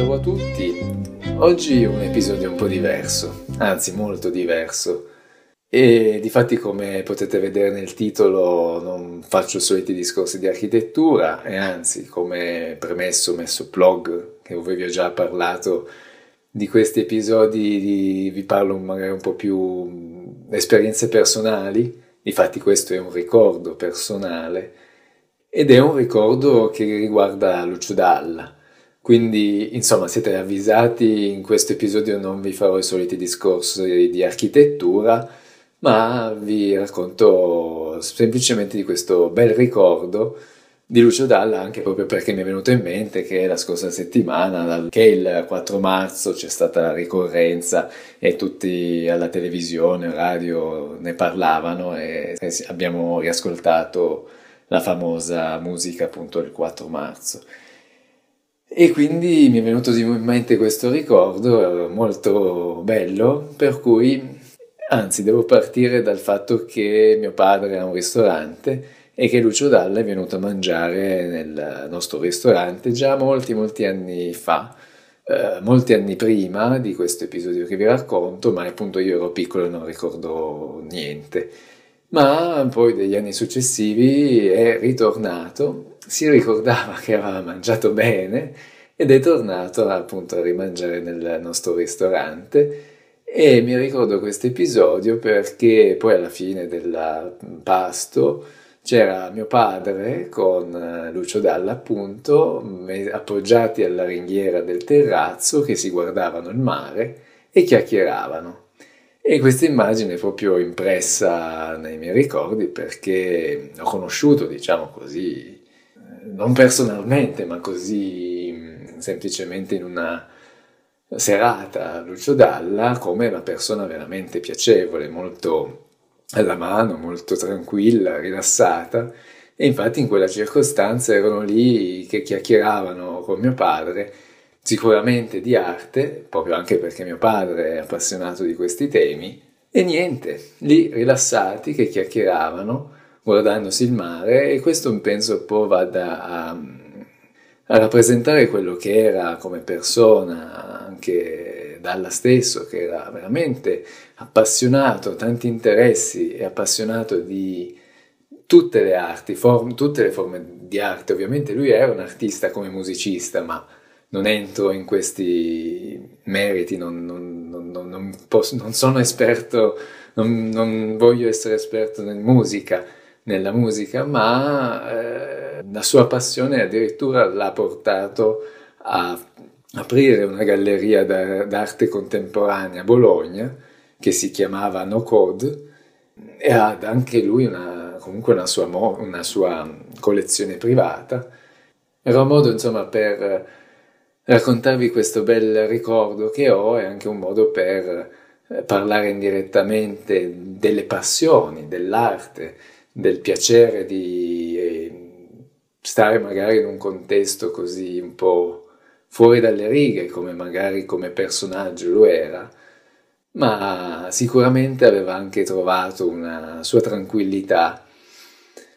ciao a tutti. Oggi un episodio un po' diverso, anzi molto diverso. E difatti come potete vedere nel titolo non faccio soliti discorsi di architettura e anzi come premesso ho messo blog che vi ho già parlato di questi episodi vi parlo magari un po' più esperienze personali, difatti questo è un ricordo personale ed è un ricordo che riguarda Lucio Dalla. Quindi, insomma, siete avvisati, in questo episodio non vi farò i soliti discorsi di architettura, ma vi racconto semplicemente di questo bel ricordo di Lucio Dalla anche proprio perché mi è venuto in mente che la scorsa settimana, che il 4 marzo c'è stata la ricorrenza e tutti alla televisione, radio ne parlavano e abbiamo riascoltato la famosa musica appunto del 4 marzo. E quindi mi è venuto in mente questo ricordo molto bello, per cui Anzi, devo partire dal fatto che mio padre ha un ristorante e che Lucio Dalla è venuto a mangiare nel nostro ristorante già molti, molti anni fa. Eh, molti anni prima di questo episodio che vi racconto, ma appunto io ero piccolo e non ricordo niente. Ma poi degli anni successivi è ritornato, si ricordava che aveva mangiato bene ed è tornato appunto a rimangiare nel nostro ristorante e mi ricordo questo episodio perché poi alla fine del pasto c'era mio padre con Lucio Dalla appunto appoggiati alla ringhiera del terrazzo che si guardavano il mare e chiacchieravano. E questa immagine è proprio impressa nei miei ricordi perché ho conosciuto, diciamo così, non personalmente, ma così semplicemente in una serata Lucio Dalla come una persona veramente piacevole, molto alla mano, molto tranquilla, rilassata. E infatti in quella circostanza erano lì che chiacchieravano con mio padre sicuramente di arte, proprio anche perché mio padre è appassionato di questi temi, e niente, lì rilassati che chiacchieravano, guardandosi il mare, e questo penso un po' vada a, a rappresentare quello che era come persona, anche Dalla stesso, che era veramente appassionato, tanti interessi e appassionato di tutte le arti, form, tutte le forme di arte. Ovviamente lui era un artista come musicista, ma non entro in questi meriti, non, non, non, posso, non sono esperto, non, voglio essere esperto in musica, nella musica, ma eh, la sua passione addirittura l'ha portato a aprire una galleria d'arte contemporanea a Bologna che si chiamava No Code e ha anche lui una, comunque una sua, una sua collezione privata. Era un modo insomma per raccontarvi questo bel ricordo che ho e anche un modo per eh, parlare indirettamente delle passioni, dell'arte, del piacere di eh, stare magari in un contesto così un po' fuori dalle righe come magari come personaggio lo era, ma sicuramente aveva anche trovato una sua tranquillità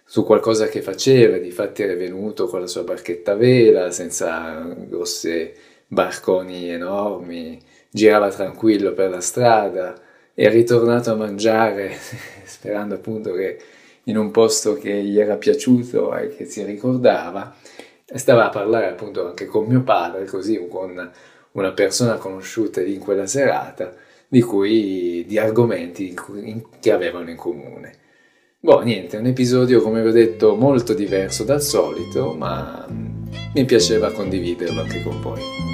su qualcosa che faceva, difatti era venuto con la sua barchetta a vela, senza grosse barconi enormi, girava tranquillo per la strada, è ritornato a mangiare sperando appunto che in un posto che gli era piaciuto e che si ricordava, stava a parlare appunto anche con mio padre, così con una persona conosciuta in quella serata, di cui di argomenti che avevano in comune. Boh, niente, un episodio come vi ho detto molto diverso dal solito, ma mi piaceva condividerlo anche con voi.